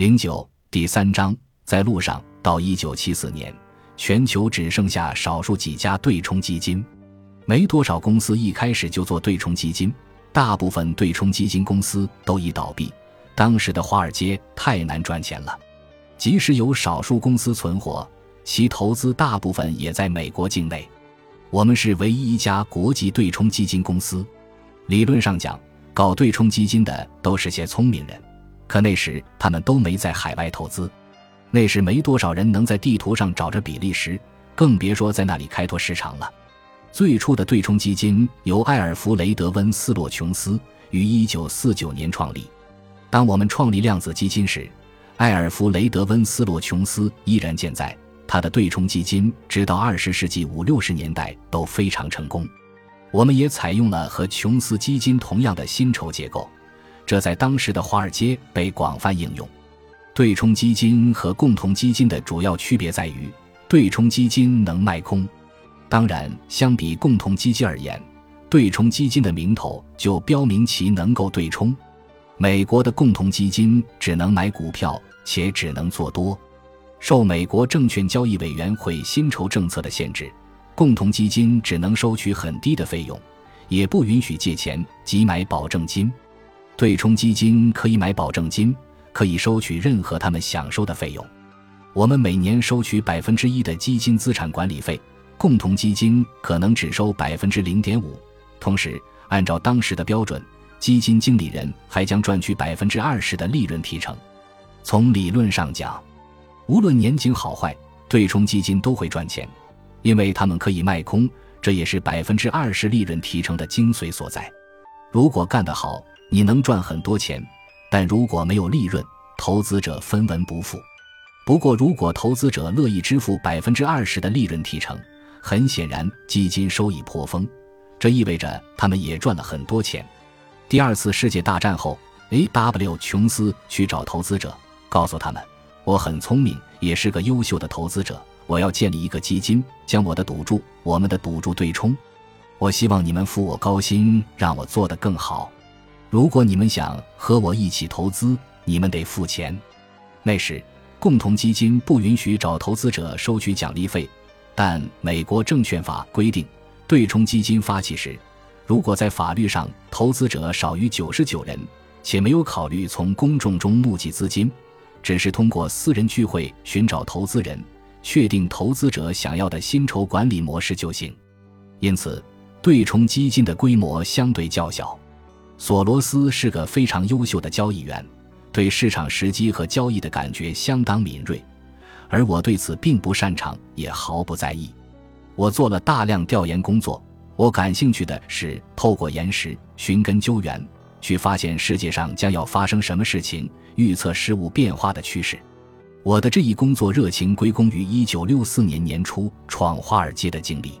零九第三章，在路上到一九七四年，全球只剩下少数几家对冲基金，没多少公司一开始就做对冲基金，大部分对冲基金公司都已倒闭。当时的华尔街太难赚钱了，即使有少数公司存活，其投资大部分也在美国境内。我们是唯一一家国际对冲基金公司。理论上讲，搞对冲基金的都是些聪明人。可那时他们都没在海外投资，那时没多少人能在地图上找着比利时，更别说在那里开拓市场了。最初的对冲基金由艾尔弗雷德·温斯洛·琼斯于1949年创立。当我们创立量子基金时，艾尔弗雷德·温斯洛·琼斯依然健在。他的对冲基金直到20世纪五六十年代都非常成功。我们也采用了和琼斯基金同样的薪酬结构。这在当时的华尔街被广泛应用。对冲基金和共同基金的主要区别在于，对冲基金能卖空。当然，相比共同基金而言，对冲基金的名头就标明其能够对冲。美国的共同基金只能买股票，且只能做多。受美国证券交易委员会薪酬政策的限制，共同基金只能收取很低的费用，也不允许借钱及买保证金。对冲基金可以买保证金，可以收取任何他们想收的费用。我们每年收取百分之一的基金资产管理费，共同基金可能只收百分之零点五。同时，按照当时的标准，基金经理人还将赚取百分之二十的利润提成。从理论上讲，无论年景好坏，对冲基金都会赚钱，因为他们可以卖空，这也是百分之二十利润提成的精髓所在。如果干得好，你能赚很多钱，但如果没有利润，投资者分文不付。不过，如果投资者乐意支付百分之二十的利润提成，很显然基金收益颇丰，这意味着他们也赚了很多钱。第二次世界大战后，A.W. 琼斯去找投资者，告诉他们：“我很聪明，也是个优秀的投资者。我要建立一个基金，将我的赌注、我们的赌注对冲。我希望你们付我高薪，让我做得更好。”如果你们想和我一起投资，你们得付钱。那时，共同基金不允许找投资者收取奖励费，但美国证券法规定，对冲基金发起时，如果在法律上投资者少于九十九人，且没有考虑从公众中募集资金，只是通过私人聚会寻找投资人，确定投资者想要的薪酬管理模式就行。因此，对冲基金的规模相对较小。索罗斯是个非常优秀的交易员，对市场时机和交易的感觉相当敏锐，而我对此并不擅长，也毫不在意。我做了大量调研工作，我感兴趣的是透过岩石寻根究源，去发现世界上将要发生什么事情，预测事物变化的趋势。我的这一工作热情归功于1964年年初闯华尔街的经历，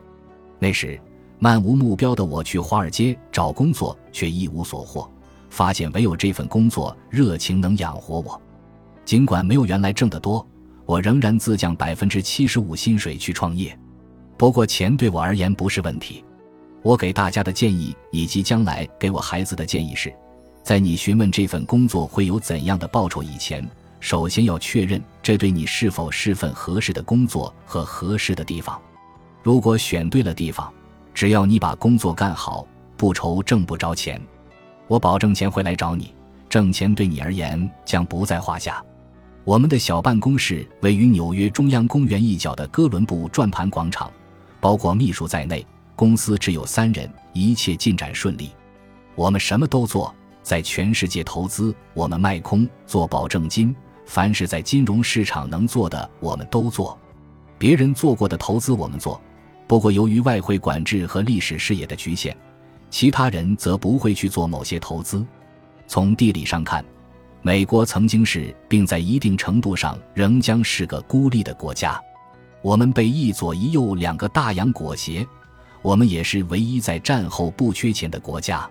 那时。漫无目标的我去华尔街找工作，却一无所获。发现唯有这份工作热情能养活我。尽管没有原来挣得多，我仍然自降百分之七十五薪水去创业。不过钱对我而言不是问题。我给大家的建议以及将来给我孩子的建议是：在你询问这份工作会有怎样的报酬以前，首先要确认这对你是否是份合适的工作和合适的地方。如果选对了地方，只要你把工作干好，不愁挣不着钱，我保证钱会来找你。挣钱对你而言将不在话下。我们的小办公室位于纽约中央公园一角的哥伦布转盘广场，包括秘书在内，公司只有三人，一切进展顺利。我们什么都做，在全世界投资，我们卖空做保证金，凡是在金融市场能做的，我们都做。别人做过的投资，我们做。不过，由于外汇管制和历史视野的局限，其他人则不会去做某些投资。从地理上看，美国曾经是，并在一定程度上仍将是个孤立的国家。我们被一左一右两个大洋裹挟，我们也是唯一在战后不缺钱的国家。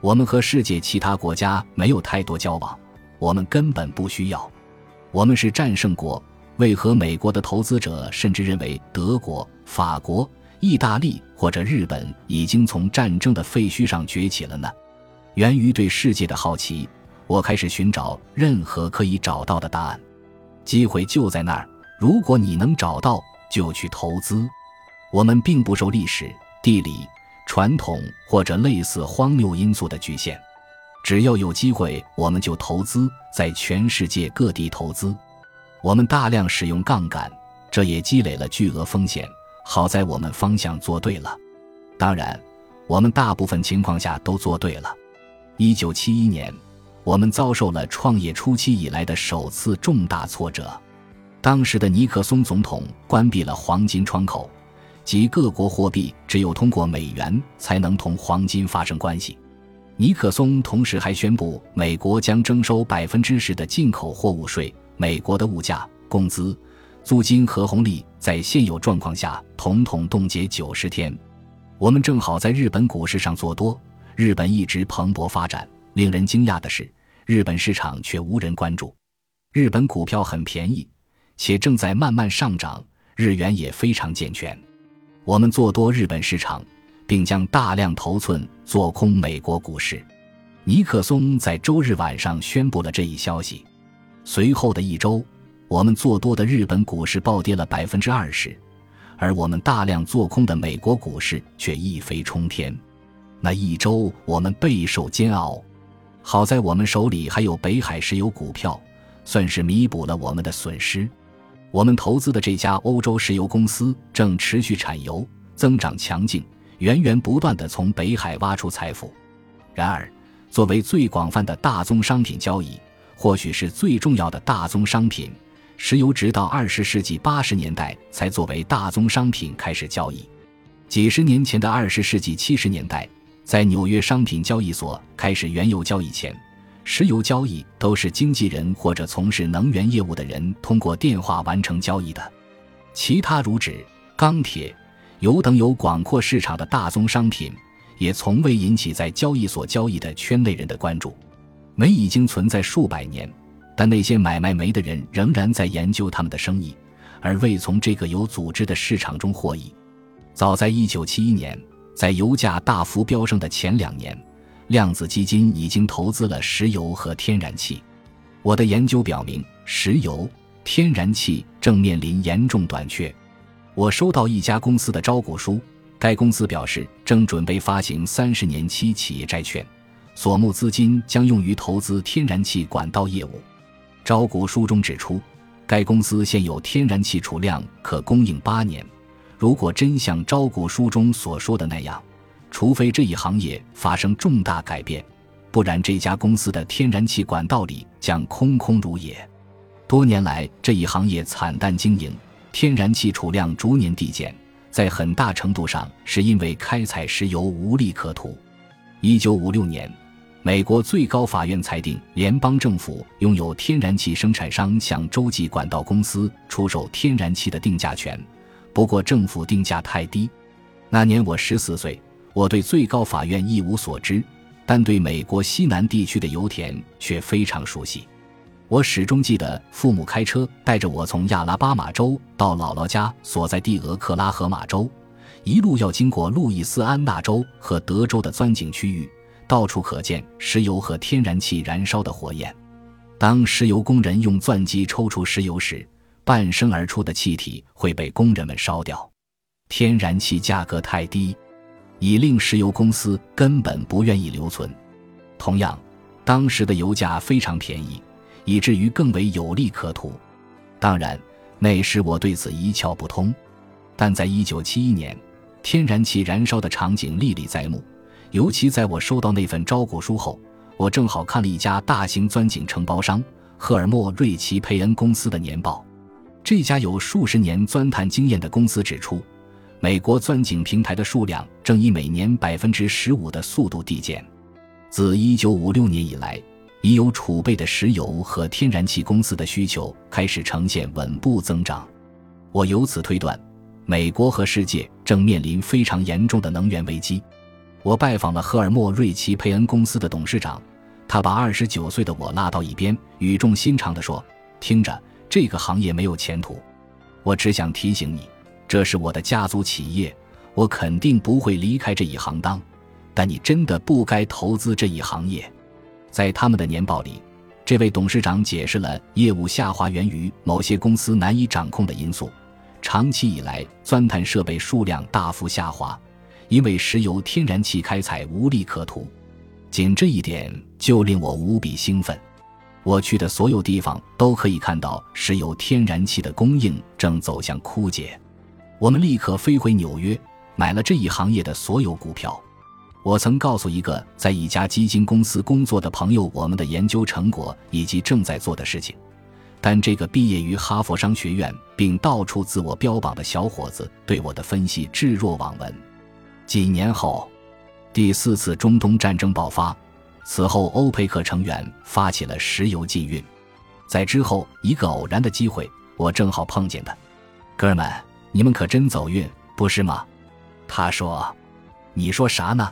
我们和世界其他国家没有太多交往，我们根本不需要。我们是战胜国。为何美国的投资者甚至认为德国、法国、意大利或者日本已经从战争的废墟上崛起了呢？源于对世界的好奇。我开始寻找任何可以找到的答案。机会就在那儿，如果你能找到，就去投资。我们并不受历史、地理、传统或者类似荒谬因素的局限。只要有机会，我们就投资，在全世界各地投资。我们大量使用杠杆，这也积累了巨额风险。好在我们方向做对了，当然，我们大部分情况下都做对了。一九七一年，我们遭受了创业初期以来的首次重大挫折。当时的尼克松总统关闭了黄金窗口，即各国货币只有通过美元才能同黄金发生关系。尼克松同时还宣布，美国将征收百分之十的进口货物税。美国的物价、工资、租金和红利在现有状况下统统冻结九十天。我们正好在日本股市上做多，日本一直蓬勃发展。令人惊讶的是，日本市场却无人关注。日本股票很便宜，且正在慢慢上涨，日元也非常健全。我们做多日本市场。并将大量头寸做空美国股市。尼克松在周日晚上宣布了这一消息。随后的一周，我们做多的日本股市暴跌了百分之二十，而我们大量做空的美国股市却一飞冲天。那一周我们备受煎熬，好在我们手里还有北海石油股票，算是弥补了我们的损失。我们投资的这家欧洲石油公司正持续产油，增长强劲。源源不断地从北海挖出财富，然而，作为最广泛的大宗商品交易，或许是最重要的大宗商品，石油直到二十世纪八十年代才作为大宗商品开始交易。几十年前的二十世纪七十年代，在纽约商品交易所开始原油交易前，石油交易都是经纪人或者从事能源业务的人通过电话完成交易的，其他如纸、钢铁。油等有广阔市场的大宗商品，也从未引起在交易所交易的圈内人的关注。煤已经存在数百年，但那些买卖煤的人仍然在研究他们的生意，而未从这个有组织的市场中获益。早在1971年，在油价大幅飙升的前两年，量子基金已经投资了石油和天然气。我的研究表明，石油、天然气正面临严重短缺。我收到一家公司的招股书，该公司表示正准备发行三十年期企业债券，所募资金将用于投资天然气管道业务。招股书中指出，该公司现有天然气储量可供应八年。如果真像招股书中所说的那样，除非这一行业发生重大改变，不然这家公司的天然气管道里将空空如也。多年来，这一行业惨淡经营。天然气储量逐年递减，在很大程度上是因为开采石油无利可图。一九五六年，美国最高法院裁定联邦政府拥有天然气生产商向洲际管道公司出售天然气的定价权，不过政府定价太低。那年我十四岁，我对最高法院一无所知，但对美国西南地区的油田却非常熟悉。我始终记得，父母开车带着我从亚拉巴马州到姥姥家所在地俄克拉荷马州，一路要经过路易斯安那州和德州的钻井区域，到处可见石油和天然气燃烧的火焰。当石油工人用钻机抽出石油时，伴生而出的气体会被工人们烧掉。天然气价格太低，已令石油公司根本不愿意留存。同样，当时的油价非常便宜。以至于更为有利可图。当然，那时我对此一窍不通。但在一九七一年，天然气燃烧的场景历历在目。尤其在我收到那份招股书后，我正好看了一家大型钻井承包商赫尔墨瑞奇佩恩公司的年报。这家有数十年钻探经验的公司指出，美国钻井平台的数量正以每年百分之十五的速度递减。自一九五六年以来。已有储备的石油和天然气公司的需求开始呈现稳步增长，我由此推断，美国和世界正面临非常严重的能源危机。我拜访了赫尔墨瑞奇佩恩公司的董事长，他把二十九岁的我拉到一边，语重心长地说：“听着，这个行业没有前途。我只想提醒你，这是我的家族企业，我肯定不会离开这一行当。但你真的不该投资这一行业。”在他们的年报里，这位董事长解释了业务下滑源于某些公司难以掌控的因素。长期以来，钻探设备数量大幅下滑，因为石油天然气开采无利可图。仅这一点就令我无比兴奋。我去的所有地方都可以看到石油天然气的供应正走向枯竭。我们立刻飞回纽约，买了这一行业的所有股票。我曾告诉一个在一家基金公司工作的朋友我们的研究成果以及正在做的事情，但这个毕业于哈佛商学院并到处自我标榜的小伙子对我的分析置若罔闻。几年后，第四次中东战争爆发。此后，欧佩克成员发起了石油禁运。在之后一个偶然的机会，我正好碰见他。哥们，你们可真走运，不是吗？他说：“你说啥呢？”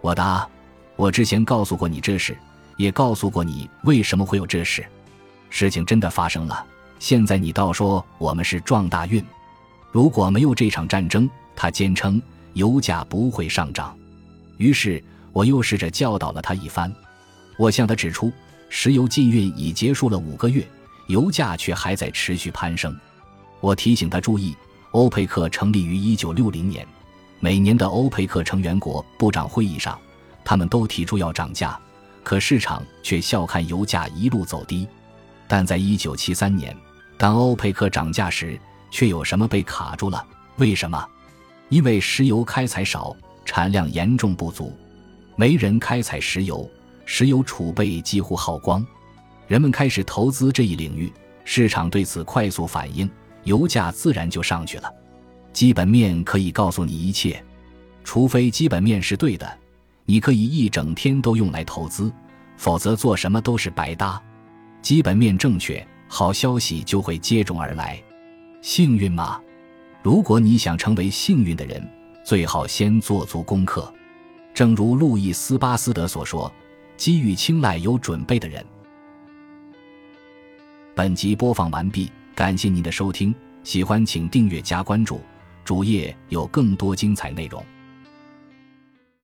我答：“我之前告诉过你这事，也告诉过你为什么会有这事。事情真的发生了。现在你倒说我们是撞大运。如果没有这场战争，他坚称油价不会上涨。于是。”我又试着教导了他一番，我向他指出，石油禁运已结束了五个月，油价却还在持续攀升。我提醒他注意，欧佩克成立于一九六零年，每年的欧佩克成员国部长会议上，他们都提出要涨价，可市场却笑看油价一路走低。但在一九七三年，当欧佩克涨价时，却有什么被卡住了？为什么？因为石油开采少，产量严重不足。没人开采石油，石油储备几乎耗光，人们开始投资这一领域，市场对此快速反应，油价自然就上去了。基本面可以告诉你一切，除非基本面是对的，你可以一整天都用来投资，否则做什么都是白搭。基本面正确，好消息就会接踵而来。幸运吗？如果你想成为幸运的人，最好先做足功课。正如路易斯·巴斯德所说：“机遇青睐有准备的人。”本集播放完毕，感谢您的收听，喜欢请订阅加关注，主页有更多精彩内容。